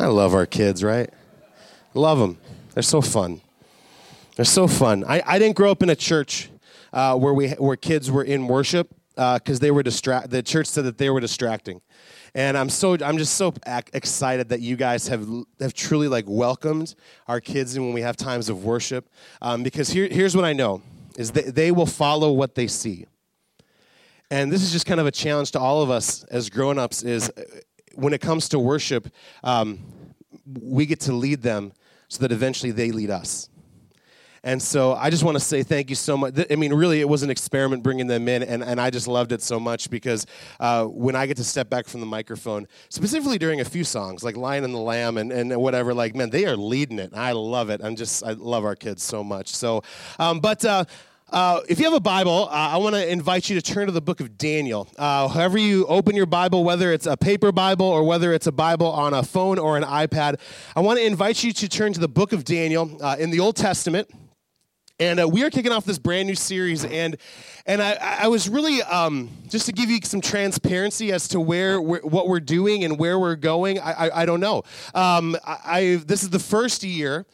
I love our kids, right? Love them. They're so fun. They're so fun. I, I didn't grow up in a church uh, where we where kids were in worship because uh, they were distract. The church said that they were distracting, and I'm so I'm just so excited that you guys have have truly like welcomed our kids in when we have times of worship. Um, because here, here's what I know is that they will follow what they see. And this is just kind of a challenge to all of us as grown-ups is when it comes to worship, um, we get to lead them so that eventually they lead us. And so I just want to say thank you so much. I mean, really, it was an experiment bringing them in, and, and I just loved it so much because uh, when I get to step back from the microphone, specifically during a few songs like Lion and the Lamb and, and whatever, like, man, they are leading it. I love it. I'm just, I love our kids so much. So, um, but, uh, uh, if you have a Bible, uh, I want to invite you to turn to the book of Daniel. Uh, however, you open your Bible, whether it's a paper Bible or whether it's a Bible on a phone or an iPad, I want to invite you to turn to the book of Daniel uh, in the Old Testament. And uh, we are kicking off this brand new series, and and I, I was really um, just to give you some transparency as to where what we're doing and where we're going. I, I, I don't know. Um, I, I this is the first year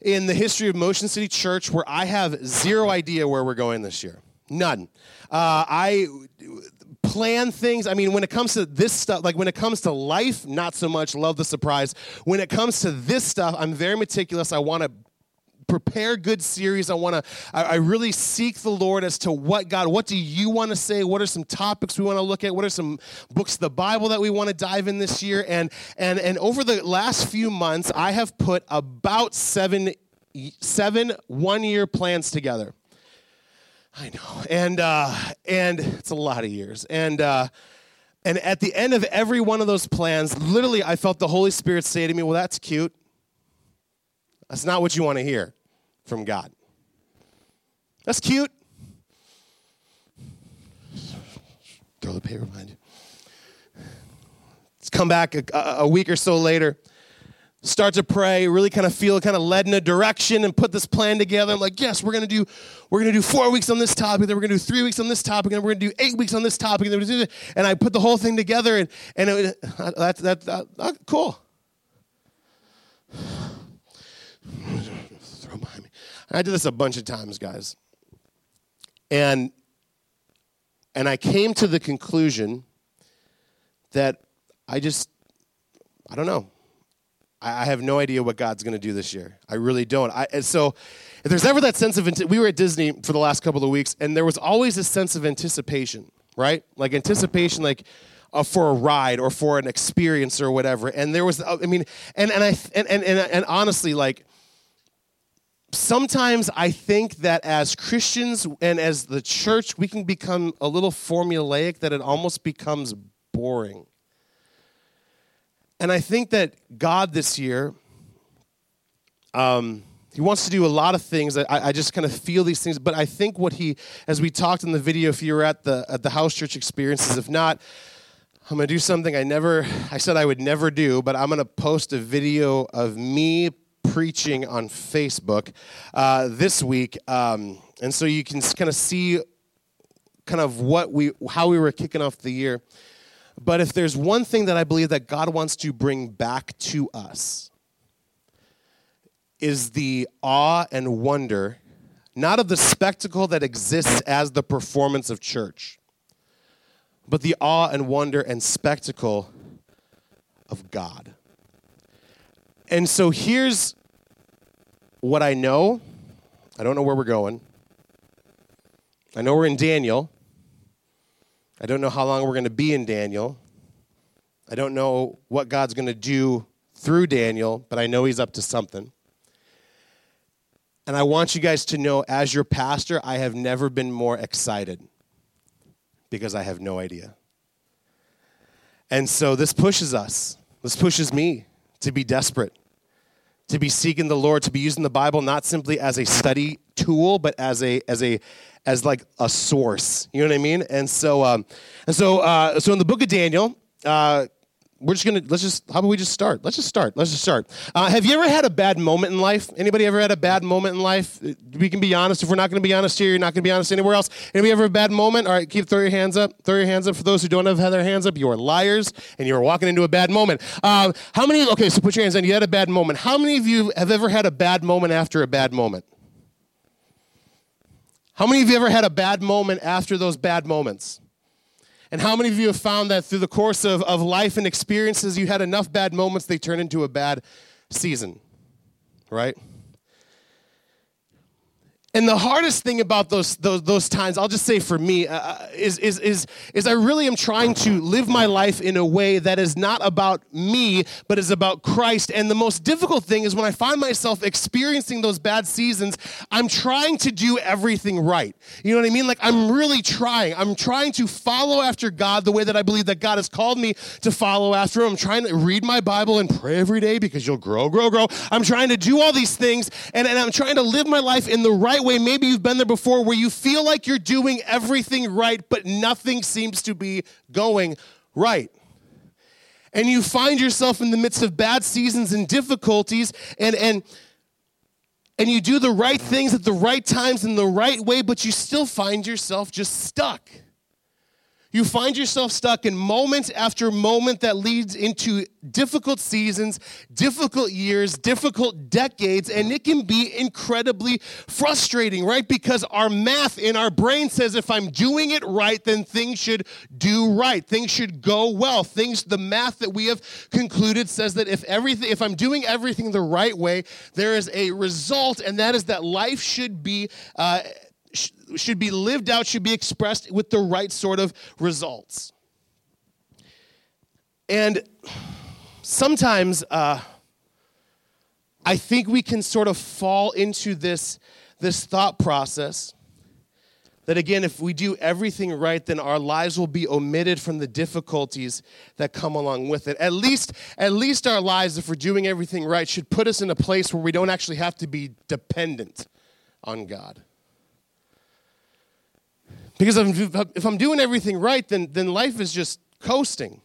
in the history of Motion City Church where I have zero idea where we're going this year. None. Uh, I plan things. I mean, when it comes to this stuff, like when it comes to life, not so much. Love the surprise. When it comes to this stuff, I'm very meticulous. I want to prepare good series. I want to, I, I, really seek the Lord as to what God, what do you want to say? What are some topics we want to look at? What are some books of the Bible that we want to dive in this year? And and and over the last few months, I have put about seven seven one year plans together. I know, and uh, and it's a lot of years, and. Uh, and at the end of every one of those plans, literally, I felt the Holy Spirit say to me, Well, that's cute. That's not what you want to hear from God. That's cute. Throw the paper behind you. Let's come back a, a week or so later start to pray really kind of feel kind of led in a direction and put this plan together i'm like yes we're going to do we're going to do four weeks on this topic then we're going to do three weeks on this topic and we're going to do eight weeks on this topic and, then and i put the whole thing together and and it, that, that, that, that cool I did this a bunch of times, guys. And and I came to the conclusion that I just I don't know. I, have no idea what God's going to do this year. I really don't. I, so if there's ever that sense of we were at Disney for the last couple of weeks, and there was always a sense of anticipation, right? Like anticipation, like. Uh, for a ride or for an experience or whatever, and there was, I mean, and and I and and, and, and honestly, like sometimes I think that as Christians and as the church, we can become a little formulaic that it almost becomes boring. And I think that God this year, um, he wants to do a lot of things. I, I just kind of feel these things, but I think what he, as we talked in the video, if you were at the at the house church experiences, if not, I'm gonna do something I never, I said I would never do, but I'm gonna post a video of me preaching on Facebook uh, this week, um, and so you can kind of see kind of what we how we were kicking off the year. But if there's one thing that I believe that God wants to bring back to us is the awe and wonder not of the spectacle that exists as the performance of church, but the awe and wonder and spectacle of God. And so here's what I know. I don't know where we're going. I know we're in Daniel. I don't know how long we're going to be in Daniel. I don't know what God's going to do through Daniel, but I know he's up to something. And I want you guys to know, as your pastor, I have never been more excited because I have no idea. And so this pushes us, this pushes me to be desperate to be seeking the Lord, to be using the Bible not simply as a study tool, but as a as a as like a source. You know what I mean? And so um, and so uh, so in the book of Daniel, uh, we're just gonna let's just how about we just start? Let's just start let's just start. Uh, have you ever had a bad moment in life? Anybody ever had a bad moment in life? We can be honest if we're not to be honest here you're not to be honest anywhere else. Anybody ever a bad moment? All right keep throw your hands up throw your hands up for those who don't have their hands up. You are liars and you are walking into a bad moment. Um, how many okay so put your hands on you had a bad moment. How many of you have ever had a bad moment after a bad moment? How many of you ever had a bad moment after those bad moments and how many of you have found that through the course of, of life and experiences, you had enough bad moments, they turn into a bad season, right? And the hardest thing about those, those, those times, I'll just say for me, uh, uh, is, is, is, is I really am trying to live my life in a way that is not about me, but is about Christ. And the most difficult thing is when I find myself experiencing those bad seasons, I'm trying to do everything right. You know what I mean? Like I'm really trying. I'm trying to follow after God the way that I believe that God has called me to follow after Him. I'm trying to read my Bible and pray every day because you'll grow, grow, grow. I'm trying to do all these things and, and I'm trying to live my life in the right way. Maybe you've been there before where you feel like you're doing everything right, but nothing seems to be going right. And you find yourself in the midst of bad seasons and difficulties, and, and, and you do the right things at the right times in the right way, but you still find yourself just stuck. You find yourself stuck in moment after moment that leads into difficult seasons, difficult years, difficult decades, and it can be incredibly frustrating, right? Because our math in our brain says if I'm doing it right, then things should do right. Things should go well. Things, the math that we have concluded says that if everything, if I'm doing everything the right way, there is a result, and that is that life should be. Uh, should be lived out, should be expressed with the right sort of results. And sometimes uh, I think we can sort of fall into this, this thought process that again, if we do everything right, then our lives will be omitted from the difficulties that come along with it. At least, at least our lives, if we're doing everything right, should put us in a place where we don't actually have to be dependent on God. Because if I'm doing everything right, then, then life is just coasting.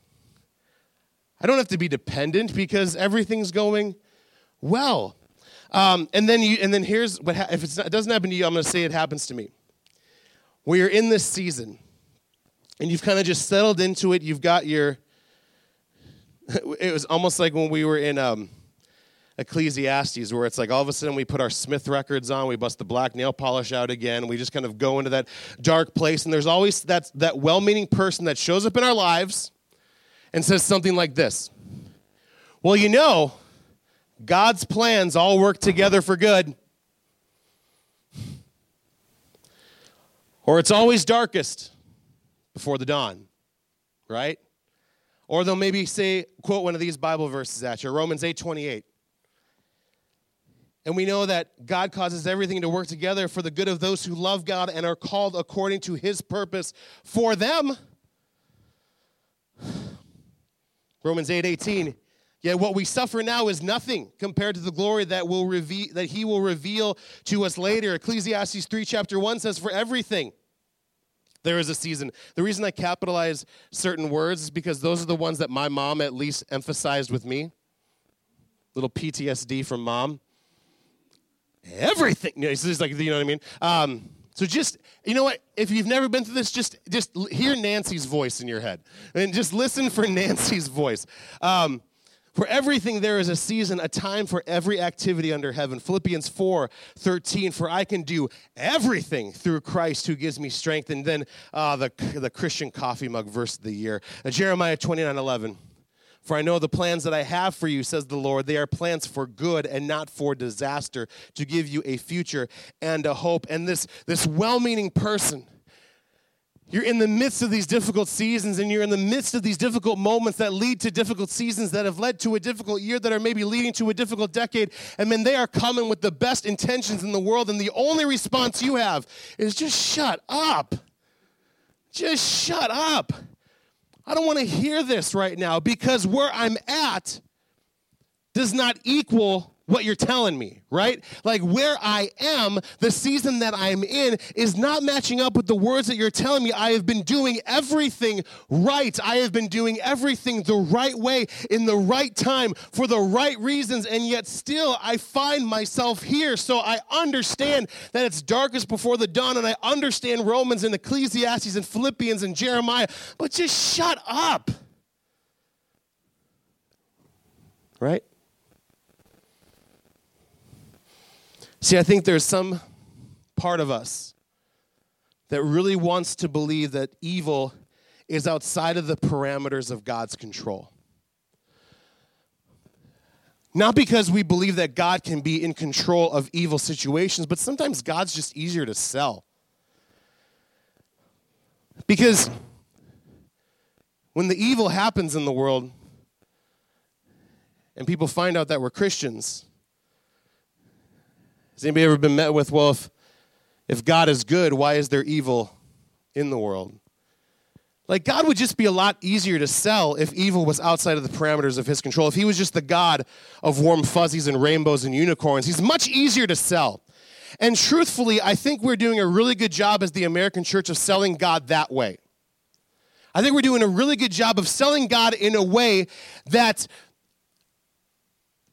I don't have to be dependent because everything's going well. Um, and then you, and then here's what ha- if not, it doesn't happen to you, I'm going to say it happens to me. Where you're in this season, and you've kind of just settled into it. You've got your. It was almost like when we were in um, Ecclesiastes, where it's like all of a sudden we put our Smith records on, we bust the black nail polish out again, we just kind of go into that dark place, and there's always that, that well meaning person that shows up in our lives and says something like this Well, you know, God's plans all work together for good. Or it's always darkest before the dawn, right? Or they'll maybe say, quote one of these Bible verses at you, Romans 8 28. And we know that God causes everything to work together for the good of those who love God and are called according to his purpose for them. Romans 8 18. Yet what we suffer now is nothing compared to the glory that will reveal that he will reveal to us later. Ecclesiastes 3 chapter 1 says, For everything there is a season. The reason I capitalize certain words is because those are the ones that my mom at least emphasized with me. Little PTSD from mom everything. It's just like, you know what I mean? Um, so just, you know what? If you've never been through this, just just hear Nancy's voice in your head, and just listen for Nancy's voice. Um, for everything there is a season, a time for every activity under heaven. Philippians 4 13, for I can do everything through Christ who gives me strength. And then uh, the, the Christian coffee mug verse of the year, uh, Jeremiah 29 11. For I know the plans that I have for you, says the Lord. They are plans for good and not for disaster, to give you a future and a hope. And this, this well meaning person, you're in the midst of these difficult seasons and you're in the midst of these difficult moments that lead to difficult seasons that have led to a difficult year that are maybe leading to a difficult decade. And then they are coming with the best intentions in the world. And the only response you have is just shut up. Just shut up. I don't want to hear this right now because where I'm at does not equal what you're telling me, right? Like where I am, the season that I'm in is not matching up with the words that you're telling me. I have been doing everything right. I have been doing everything the right way in the right time for the right reasons, and yet still I find myself here. So I understand that it's darkest before the dawn, and I understand Romans and Ecclesiastes and Philippians and Jeremiah, but just shut up. Right? See, I think there's some part of us that really wants to believe that evil is outside of the parameters of God's control. Not because we believe that God can be in control of evil situations, but sometimes God's just easier to sell. Because when the evil happens in the world and people find out that we're Christians, has anybody ever been met with, well, if, if God is good, why is there evil in the world? Like, God would just be a lot easier to sell if evil was outside of the parameters of his control. If he was just the God of warm fuzzies and rainbows and unicorns, he's much easier to sell. And truthfully, I think we're doing a really good job as the American church of selling God that way. I think we're doing a really good job of selling God in a way that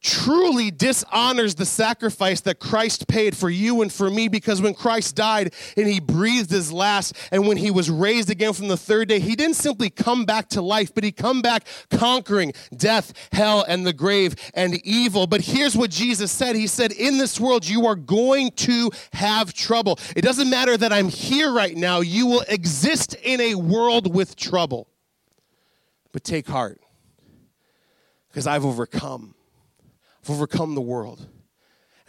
truly dishonors the sacrifice that Christ paid for you and for me because when Christ died and he breathed his last and when he was raised again from the third day he didn't simply come back to life but he come back conquering death hell and the grave and evil. But here's what Jesus said. He said in this world you are going to have trouble. It doesn't matter that I'm here right now. You will exist in a world with trouble. But take heart because I've overcome overcome the world.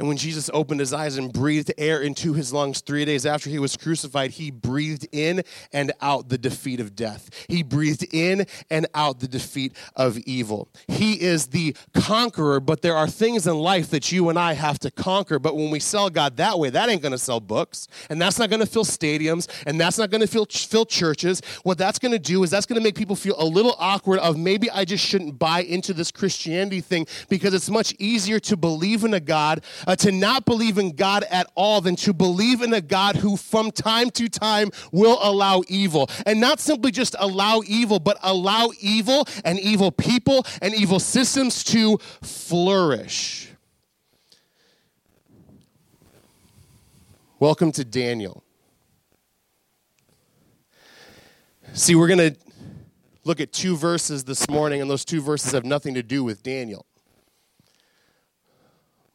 And when Jesus opened his eyes and breathed air into his lungs three days after he was crucified, he breathed in and out the defeat of death. He breathed in and out the defeat of evil. He is the conqueror, but there are things in life that you and I have to conquer. But when we sell God that way, that ain't going to sell books, and that's not going to fill stadiums, and that's not going to fill, fill churches. What that's going to do is that's going to make people feel a little awkward of maybe I just shouldn't buy into this Christianity thing because it's much easier to believe in a God uh, to not believe in God at all than to believe in a God who from time to time will allow evil. And not simply just allow evil, but allow evil and evil people and evil systems to flourish. Welcome to Daniel. See, we're going to look at two verses this morning, and those two verses have nothing to do with Daniel.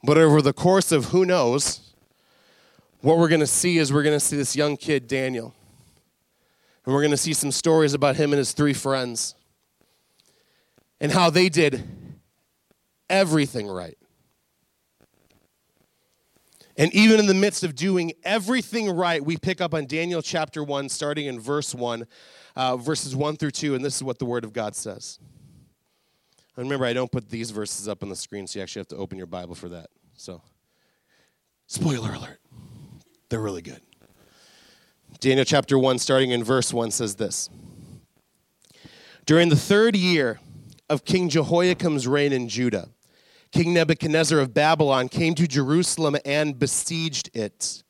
But over the course of who knows, what we're going to see is we're going to see this young kid, Daniel. And we're going to see some stories about him and his three friends and how they did everything right. And even in the midst of doing everything right, we pick up on Daniel chapter 1, starting in verse 1, uh, verses 1 through 2, and this is what the Word of God says. And remember, I don't put these verses up on the screen, so you actually have to open your Bible for that. So, spoiler alert, they're really good. Daniel chapter 1, starting in verse 1, says this During the third year of King Jehoiakim's reign in Judah, King Nebuchadnezzar of Babylon came to Jerusalem and besieged it.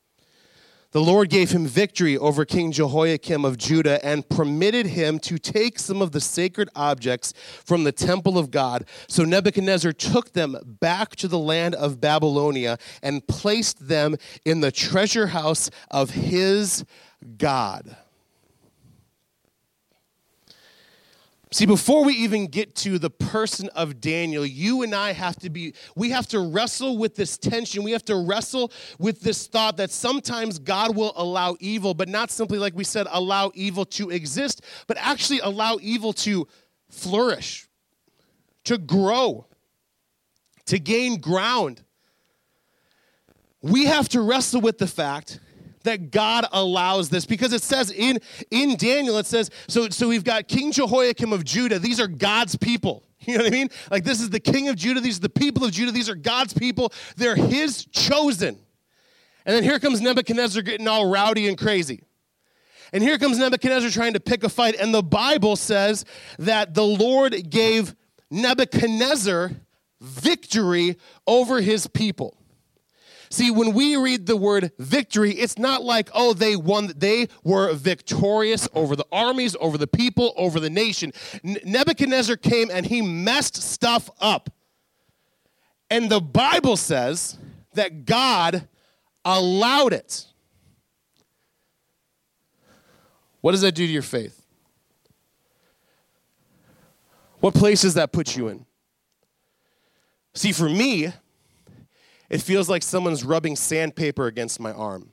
The Lord gave him victory over King Jehoiakim of Judah and permitted him to take some of the sacred objects from the temple of God. So Nebuchadnezzar took them back to the land of Babylonia and placed them in the treasure house of his God. See, before we even get to the person of Daniel, you and I have to be, we have to wrestle with this tension. We have to wrestle with this thought that sometimes God will allow evil, but not simply, like we said, allow evil to exist, but actually allow evil to flourish, to grow, to gain ground. We have to wrestle with the fact that God allows this because it says in, in Daniel, it says, so, so we've got King Jehoiakim of Judah. These are God's people. You know what I mean? Like this is the king of Judah. These are the people of Judah. These are God's people. They're his chosen. And then here comes Nebuchadnezzar getting all rowdy and crazy. And here comes Nebuchadnezzar trying to pick a fight. And the Bible says that the Lord gave Nebuchadnezzar victory over his people. See, when we read the word victory, it's not like, oh, they won. They were victorious over the armies, over the people, over the nation. Nebuchadnezzar came and he messed stuff up. And the Bible says that God allowed it. What does that do to your faith? What place does that put you in? See, for me, it feels like someone's rubbing sandpaper against my arm.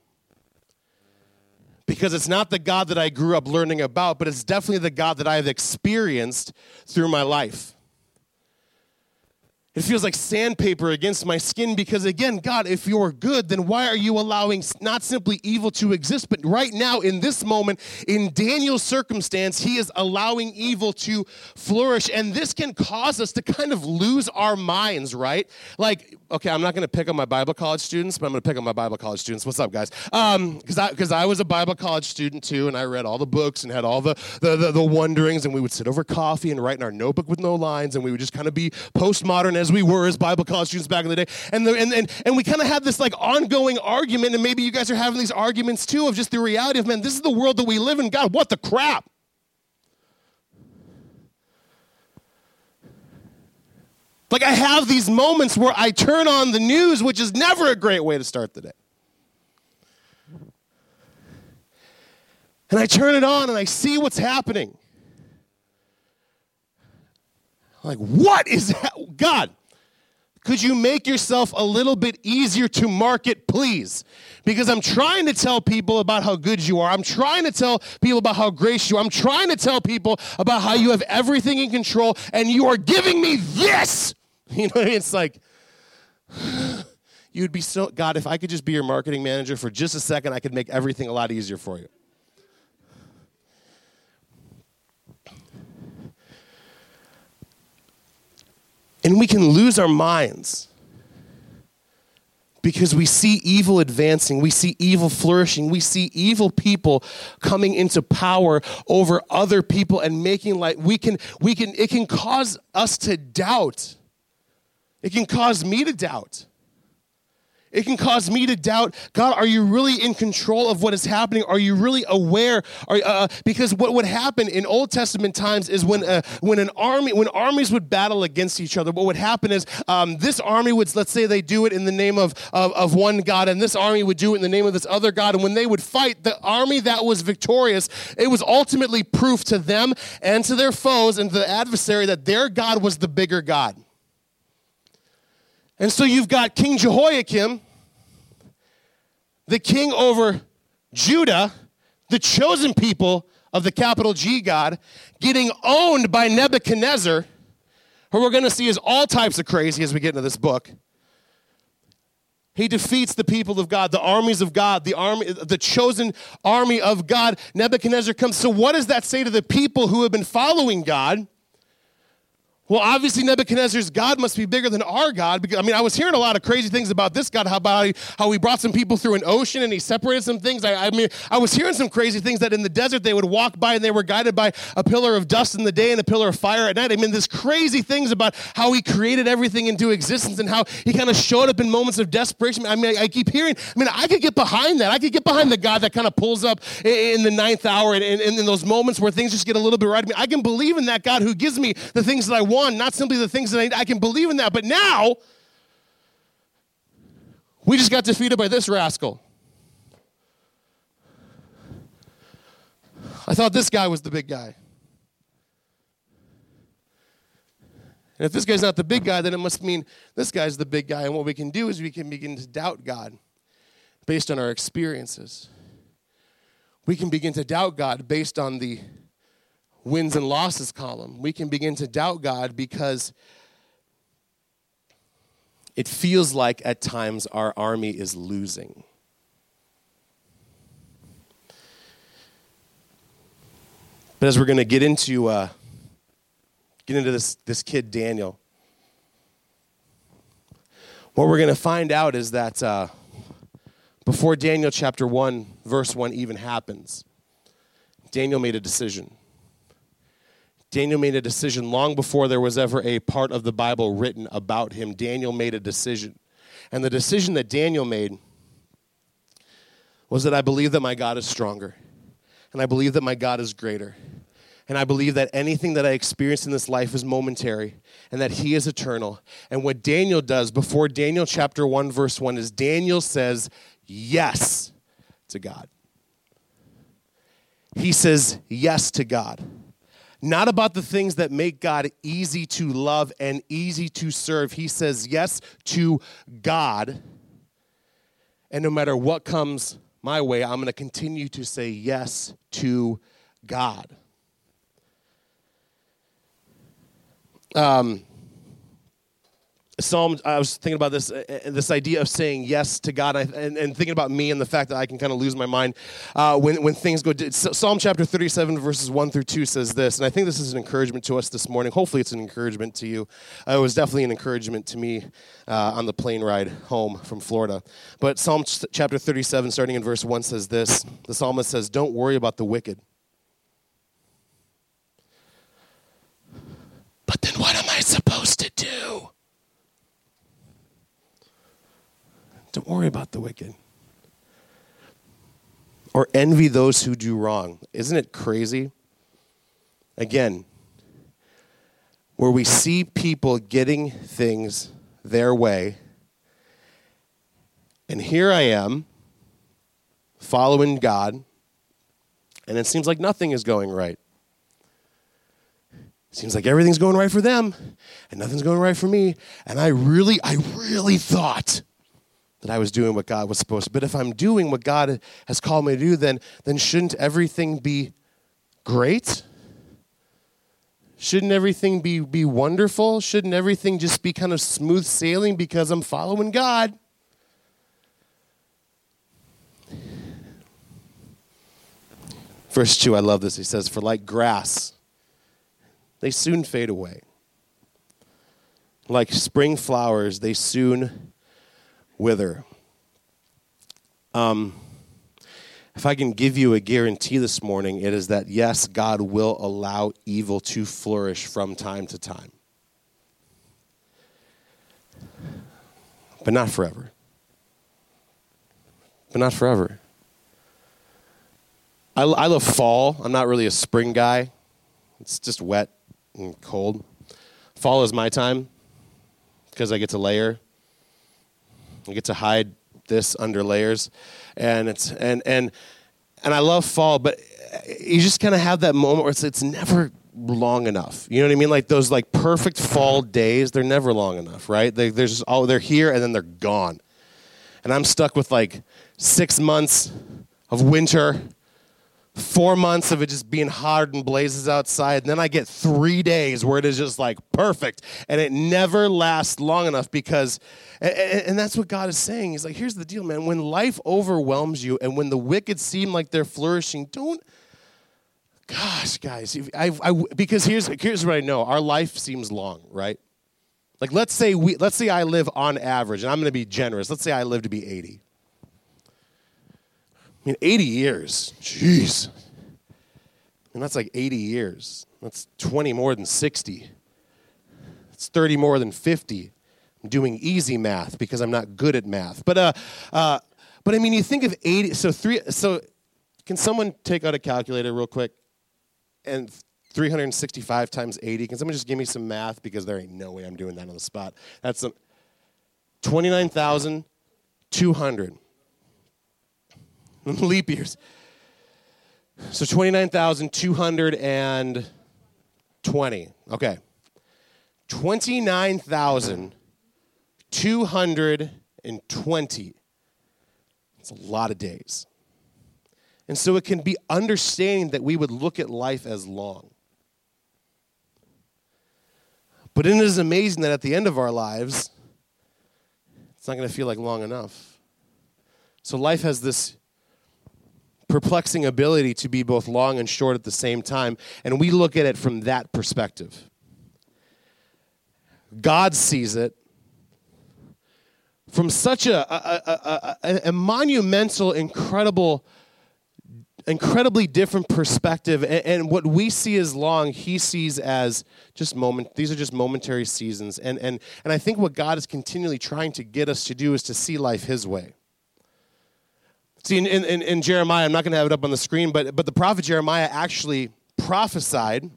Because it's not the God that I grew up learning about, but it's definitely the God that I have experienced through my life. It feels like sandpaper against my skin because, again, God, if you're good, then why are you allowing not simply evil to exist, but right now, in this moment, in Daniel's circumstance, he is allowing evil to flourish. And this can cause us to kind of lose our minds, right? Like, okay, I'm not going to pick on my Bible college students, but I'm going to pick on my Bible college students. What's up, guys? Because um, I, cause I was a Bible college student too, and I read all the books and had all the, the, the, the wonderings, and we would sit over coffee and write in our notebook with no lines, and we would just kind of be postmodern as we were as Bible college students back in the day. And, the, and, and, and we kind of had this like ongoing argument, and maybe you guys are having these arguments too of just the reality of, man, this is the world that we live in. God, what the crap? Like I have these moments where I turn on the news, which is never a great way to start the day. And I turn it on and I see what's happening. Like, what is that? God, could you make yourself a little bit easier to market, please? Because I'm trying to tell people about how good you are. I'm trying to tell people about how gracious you are. I'm trying to tell people about how you have everything in control, and you are giving me this. You know, what I mean? it's like, you'd be so, God, if I could just be your marketing manager for just a second, I could make everything a lot easier for you. And we can lose our minds because we see evil advancing, we see evil flourishing, we see evil people coming into power over other people and making light. we can we can it can cause us to doubt. It can cause me to doubt. It can cause me to doubt God, are you really in control of what is happening? Are you really aware? Are, uh, because what would happen in Old Testament times is when, uh, when an army, when armies would battle against each other, what would happen is um, this army would, let's say they do it in the name of, of, of one God, and this army would do it in the name of this other God. And when they would fight, the army that was victorious, it was ultimately proof to them and to their foes and to the adversary that their God was the bigger God. And so you've got King Jehoiakim, the king over Judah, the chosen people of the capital G God, getting owned by Nebuchadnezzar, who we're going to see is all types of crazy as we get into this book. He defeats the people of God, the armies of God, the army, the chosen army of God. Nebuchadnezzar comes. So, what does that say to the people who have been following God? Well, obviously Nebuchadnezzar's God must be bigger than our God. Because I mean, I was hearing a lot of crazy things about this God, how about how he brought some people through an ocean and he separated some things. I, I, mean, I was hearing some crazy things that in the desert they would walk by and they were guided by a pillar of dust in the day and a pillar of fire at night. I mean, there's crazy things about how he created everything into existence and how he kind of showed up in moments of desperation. I mean, I, I, keep hearing. I mean, I could get behind that. I could get behind the God that kind of pulls up in, the ninth hour and, in those moments where things just get a little bit right. I mean, I can believe in that God who gives me the things that I want not simply the things that I, I can believe in that, but now we just got defeated by this rascal. I thought this guy was the big guy. And if this guy's not the big guy, then it must mean this guy's the big guy. And what we can do is we can begin to doubt God based on our experiences. We can begin to doubt God based on the wins and losses column. We can begin to doubt God because it feels like at times our army is losing. But as we're going to get into uh, get into this this kid Daniel, what we're going to find out is that uh, before Daniel chapter one verse one even happens, Daniel made a decision. Daniel made a decision long before there was ever a part of the Bible written about him. Daniel made a decision. And the decision that Daniel made was that I believe that my God is stronger, and I believe that my God is greater. And I believe that anything that I experience in this life is momentary and that He is eternal. And what Daniel does before Daniel chapter 1, verse 1 is Daniel says yes to God. He says yes to God. Not about the things that make God easy to love and easy to serve. He says yes to God. And no matter what comes my way, I'm going to continue to say yes to God. Um, Psalm, I was thinking about this, uh, uh, this idea of saying yes to God and, and, thinking about me and the fact that I can kind of lose my mind uh, when, when things go. Psalm chapter 37, verses 1 through 2 says this, and I think this is an encouragement to us this morning. Hopefully, it's an encouragement to you. Uh, it was definitely an encouragement to me uh, on the plane ride home from Florida. But Psalm chapter 37, starting in verse 1, says this The psalmist says, Don't worry about the wicked. But then what am I supposed to do? Don't worry about the wicked. Or envy those who do wrong. Isn't it crazy? Again, where we see people getting things their way, and here I am following God, and it seems like nothing is going right. Seems like everything's going right for them, and nothing's going right for me. And I really, I really thought that I was doing what God was supposed to. But if I'm doing what God has called me to do, then, then shouldn't everything be great? Shouldn't everything be, be wonderful? Shouldn't everything just be kind of smooth sailing because I'm following God? Verse 2, I love this. He says, For like grass, they soon fade away. Like spring flowers, they soon wither. Um, if I can give you a guarantee this morning, it is that yes, God will allow evil to flourish from time to time. But not forever. But not forever. I, I love fall. I'm not really a spring guy, it's just wet and cold. Fall is my time because I get to layer. I get to hide this under layers, and it's and and and I love fall, but you just kind of have that moment where it's it's never long enough. You know what I mean? Like those like perfect fall days, they're never long enough, right? They, they're just oh they're here and then they're gone, and I'm stuck with like six months of winter four months of it just being hot and blazes outside. And then I get three days where it is just like perfect. And it never lasts long enough because, and, and, that's what God is saying. He's like, here's the deal, man. When life overwhelms you and when the wicked seem like they're flourishing, don't. Gosh, guys, I, I, because here's here's what I know. Our life seems long, right? Like let's say we let's say I live on average, and I'm going to be generous. Let's say I live to be 80. I mean, 80 years. Jeez. And that's like 80 years. That's 20 more than 60. It's 30 more than 50. I'm doing easy math because I'm not good at math. But uh, uh, but I mean, you think of 80. So three. So can someone take out a calculator real quick? And 365 times 80. Can someone just give me some math because there ain't no way I'm doing that on the spot. That's some 29,200. leap years. So 29,220. Okay. 29,220. It's a lot of days. And so it can be understanding that we would look at life as long. But it is amazing that at the end of our lives, it's not going to feel like long enough. So life has this perplexing ability to be both long and short at the same time. And we look at it from that perspective. God sees it from such a, a, a, a monumental, incredible incredibly different perspective. And, and, what we see as long, he sees as just moment. These are just momentary seasons. And, and, and I think what God is continually trying to get us to do is to see life his way. See, in, in, in Jeremiah, I'm not going to have it up on the screen, but, but the prophet Jeremiah actually prophesied.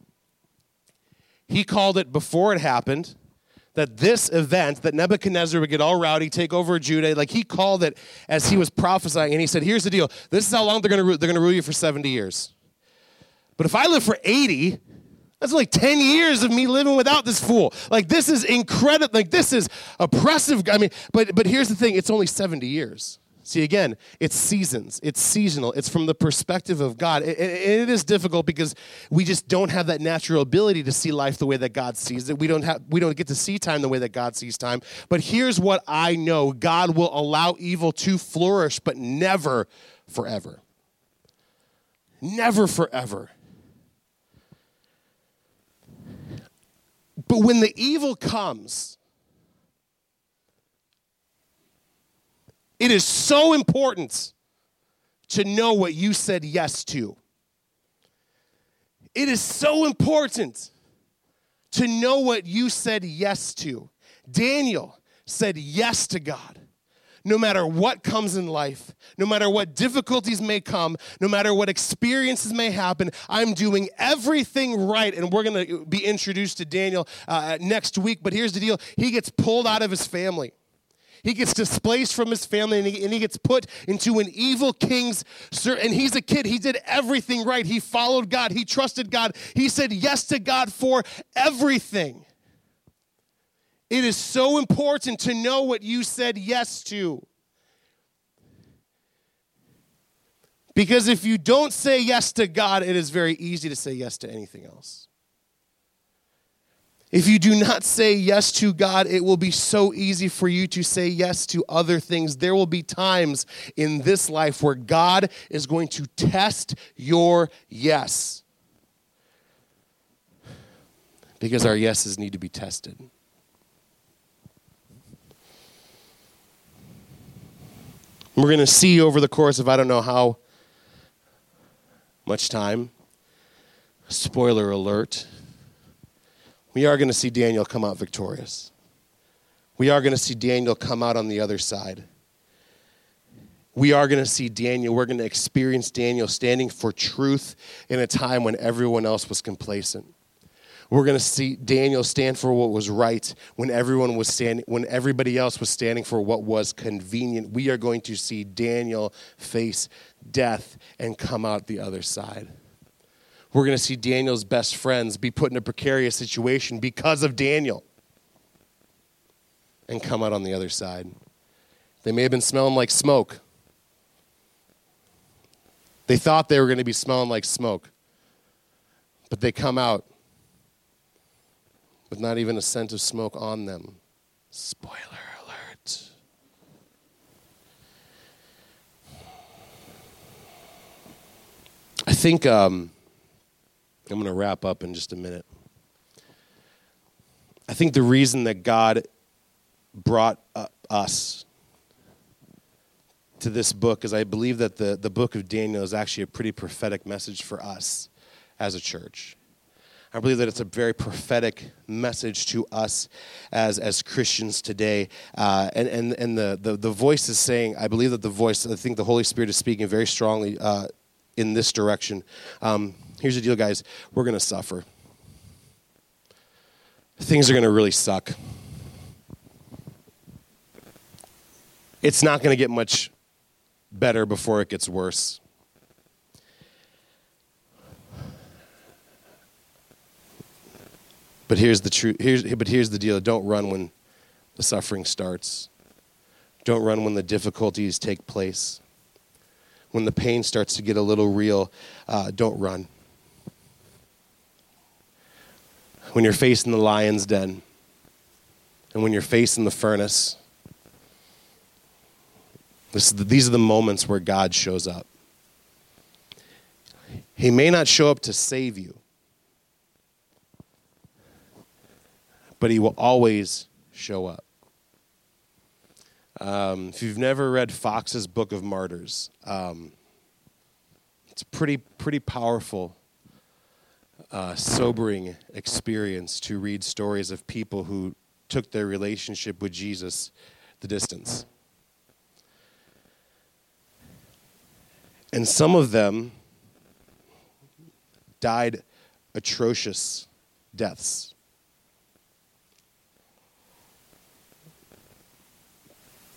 He called it before it happened that this event, that Nebuchadnezzar would get all rowdy, take over Judah, like he called it as he was prophesying. And he said, Here's the deal this is how long they're going to rule, they're going to rule you for 70 years. But if I live for 80, that's like 10 years of me living without this fool. Like this is incredible. Like this is oppressive. I mean, but but here's the thing, it's only 70 years. See, again, it's seasons, it's seasonal, it's from the perspective of God. It, it is difficult because we just don't have that natural ability to see life the way that God sees it. We don't, have, we don't get to see time the way that God sees time. But here's what I know God will allow evil to flourish, but never forever. Never forever. But when the evil comes, It is so important to know what you said yes to. It is so important to know what you said yes to. Daniel said yes to God. No matter what comes in life, no matter what difficulties may come, no matter what experiences may happen, I'm doing everything right. And we're going to be introduced to Daniel uh, next week. But here's the deal he gets pulled out of his family. He gets displaced from his family and he, and he gets put into an evil king's. And he's a kid. He did everything right. He followed God. He trusted God. He said yes to God for everything. It is so important to know what you said yes to. Because if you don't say yes to God, it is very easy to say yes to anything else. If you do not say yes to God, it will be so easy for you to say yes to other things. There will be times in this life where God is going to test your yes. Because our yeses need to be tested. We're going to see over the course of I don't know how much time. Spoiler alert we are going to see Daniel come out victorious. We are going to see Daniel come out on the other side. We are going to see Daniel, we're going to experience Daniel standing for truth in a time when everyone else was complacent. We're going to see Daniel stand for what was right when everyone was standing when everybody else was standing for what was convenient. We are going to see Daniel face death and come out the other side. We're going to see Daniel's best friends be put in a precarious situation because of Daniel and come out on the other side. They may have been smelling like smoke. They thought they were going to be smelling like smoke, but they come out with not even a scent of smoke on them. Spoiler alert. I think um, I'm going to wrap up in just a minute. I think the reason that God brought us to this book is I believe that the, the book of Daniel is actually a pretty prophetic message for us as a church. I believe that it's a very prophetic message to us as, as Christians today. Uh, and and, and the, the, the voice is saying, I believe that the voice, I think the Holy Spirit is speaking very strongly uh, in this direction. Um, Here's the deal, guys we're going to suffer. Things are going to really suck. It's not going to get much better before it gets worse. But here's the truth. Here's, but here's the deal. Don't run when the suffering starts. Don't run when the difficulties take place. When the pain starts to get a little real, uh, don't run. When you're facing the lion's den and when you're facing the furnace. These are the moments where God shows up. He may not show up to save you, but He will always show up. Um, if you've never read Fox's Book of Martyrs, um, It's pretty, pretty powerful, uh, sobering experience to read stories of people who took their relationship with Jesus the distance. And some of them died atrocious deaths.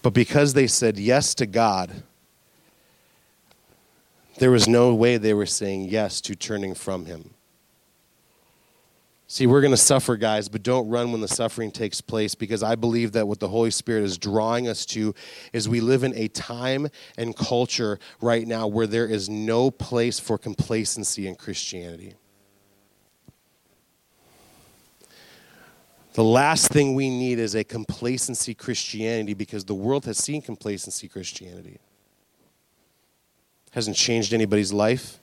But because they said yes to God, there was no way they were saying yes to turning from Him. See, we're going to suffer, guys, but don't run when the suffering takes place because I believe that what the Holy Spirit is drawing us to is we live in a time and culture right now where there is no place for complacency in Christianity. The last thing we need is a complacency Christianity because the world has seen complacency Christianity. Hasn't changed anybody's life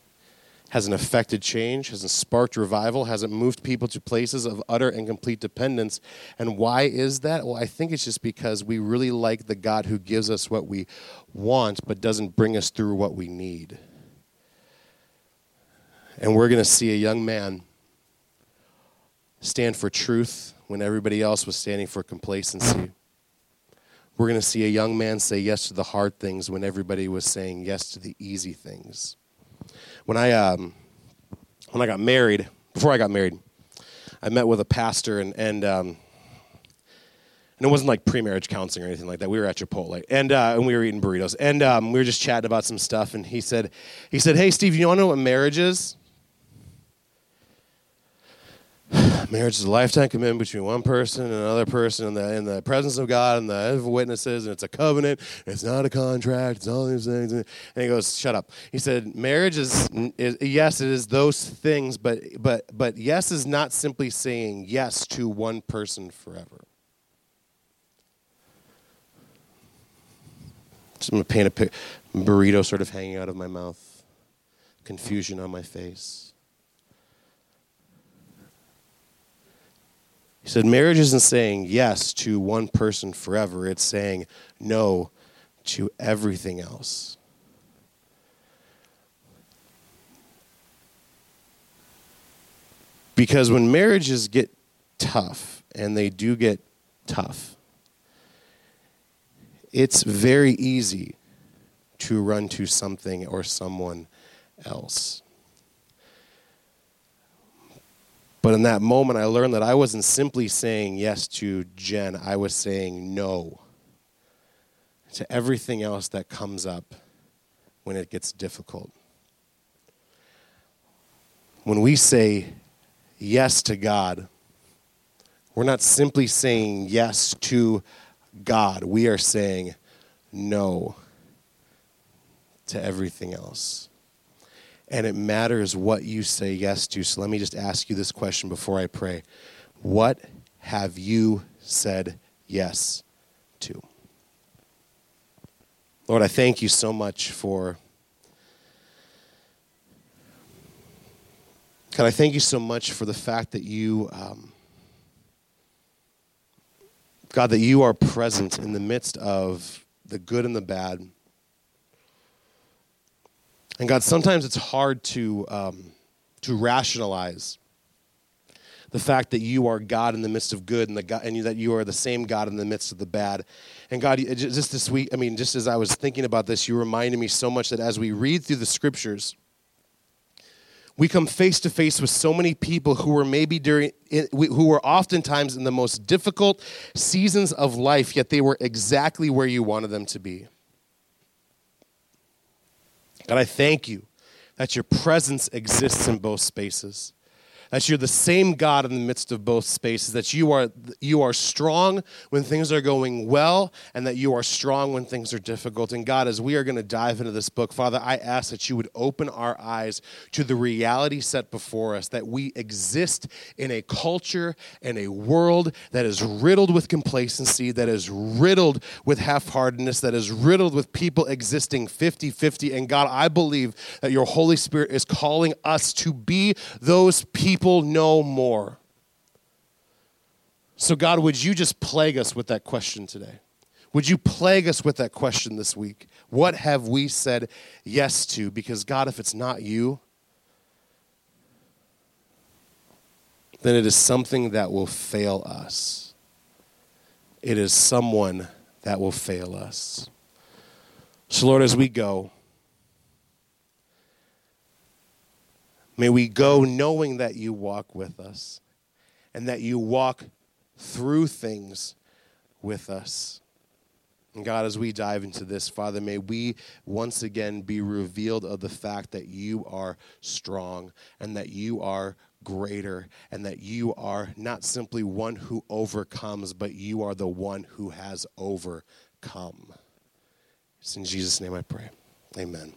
hasn't affected change, hasn't sparked revival, hasn't moved people to places of utter and complete dependence. And why is that? Well, I think it's just because we really like the God who gives us what we want but doesn't bring us through what we need. And we're going to see a young man stand for truth when everybody else was standing for complacency. We're going to see a young man say yes to the hard things when everybody was saying yes to the easy things when I um, when I got married, before I got married, I met with a pastor and and um, and it wasn't like pre-marriage counseling or anything like that. We were at Chipotle and uh, and we were eating burritos and um, we were just chatting about some stuff. And he said he said, "Hey Steve, you want to know what marriage is?" marriage is a lifetime commitment between one person and another person in the, in the presence of God and the witnesses, and it's a covenant. It's not a contract. It's all these things. And he goes, "Shut up." He said, "Marriage is, is yes, it is those things, but but but yes is not simply saying yes to one person forever." So I'm gonna paint a burrito sort of hanging out of my mouth, confusion on my face. He said, marriage isn't saying yes to one person forever, it's saying no to everything else. Because when marriages get tough, and they do get tough, it's very easy to run to something or someone else. But in that moment, I learned that I wasn't simply saying yes to Jen, I was saying no to everything else that comes up when it gets difficult. When we say yes to God, we're not simply saying yes to God, we are saying no to everything else and it matters what you say yes to. So let me just ask you this question before I pray. What have you said yes to? Lord, I thank you so much for. God, I thank you so much for the fact that you, um, God, that you are present in the midst of the good and the bad and God, sometimes it's hard to, um, to rationalize the fact that you are God in the midst of good and, the God, and that you are the same God in the midst of the bad. And God, just this week, I mean, just as I was thinking about this, you reminded me so much that as we read through the scriptures, we come face to face with so many people who were maybe during who were oftentimes in the most difficult seasons of life yet they were exactly where you wanted them to be God, I thank you that your presence exists in both spaces that you're the same God in the midst of both spaces, that you are, you are strong when things are going well, and that you are strong when things are difficult. And God, as we are going to dive into this book, Father, I ask that you would open our eyes to the reality set before us, that we exist in a culture and a world that is riddled with complacency, that is riddled with half heartedness, that is riddled with people existing 50 50. And God, I believe that your Holy Spirit is calling us to be those people people know more? So, God, would you just plague us with that question today? Would you plague us with that question this week? What have we said yes to? Because, God, if it's not you, then it is something that will fail us. It is someone that will fail us. So, Lord, as we go, may we go knowing that you walk with us and that you walk through things with us. And God, as we dive into this, Father, may we once again be revealed of the fact that you are strong and that you are greater and that you are not simply one who overcomes, but you are the one who has overcome. It's in Jesus' name I pray. Amen.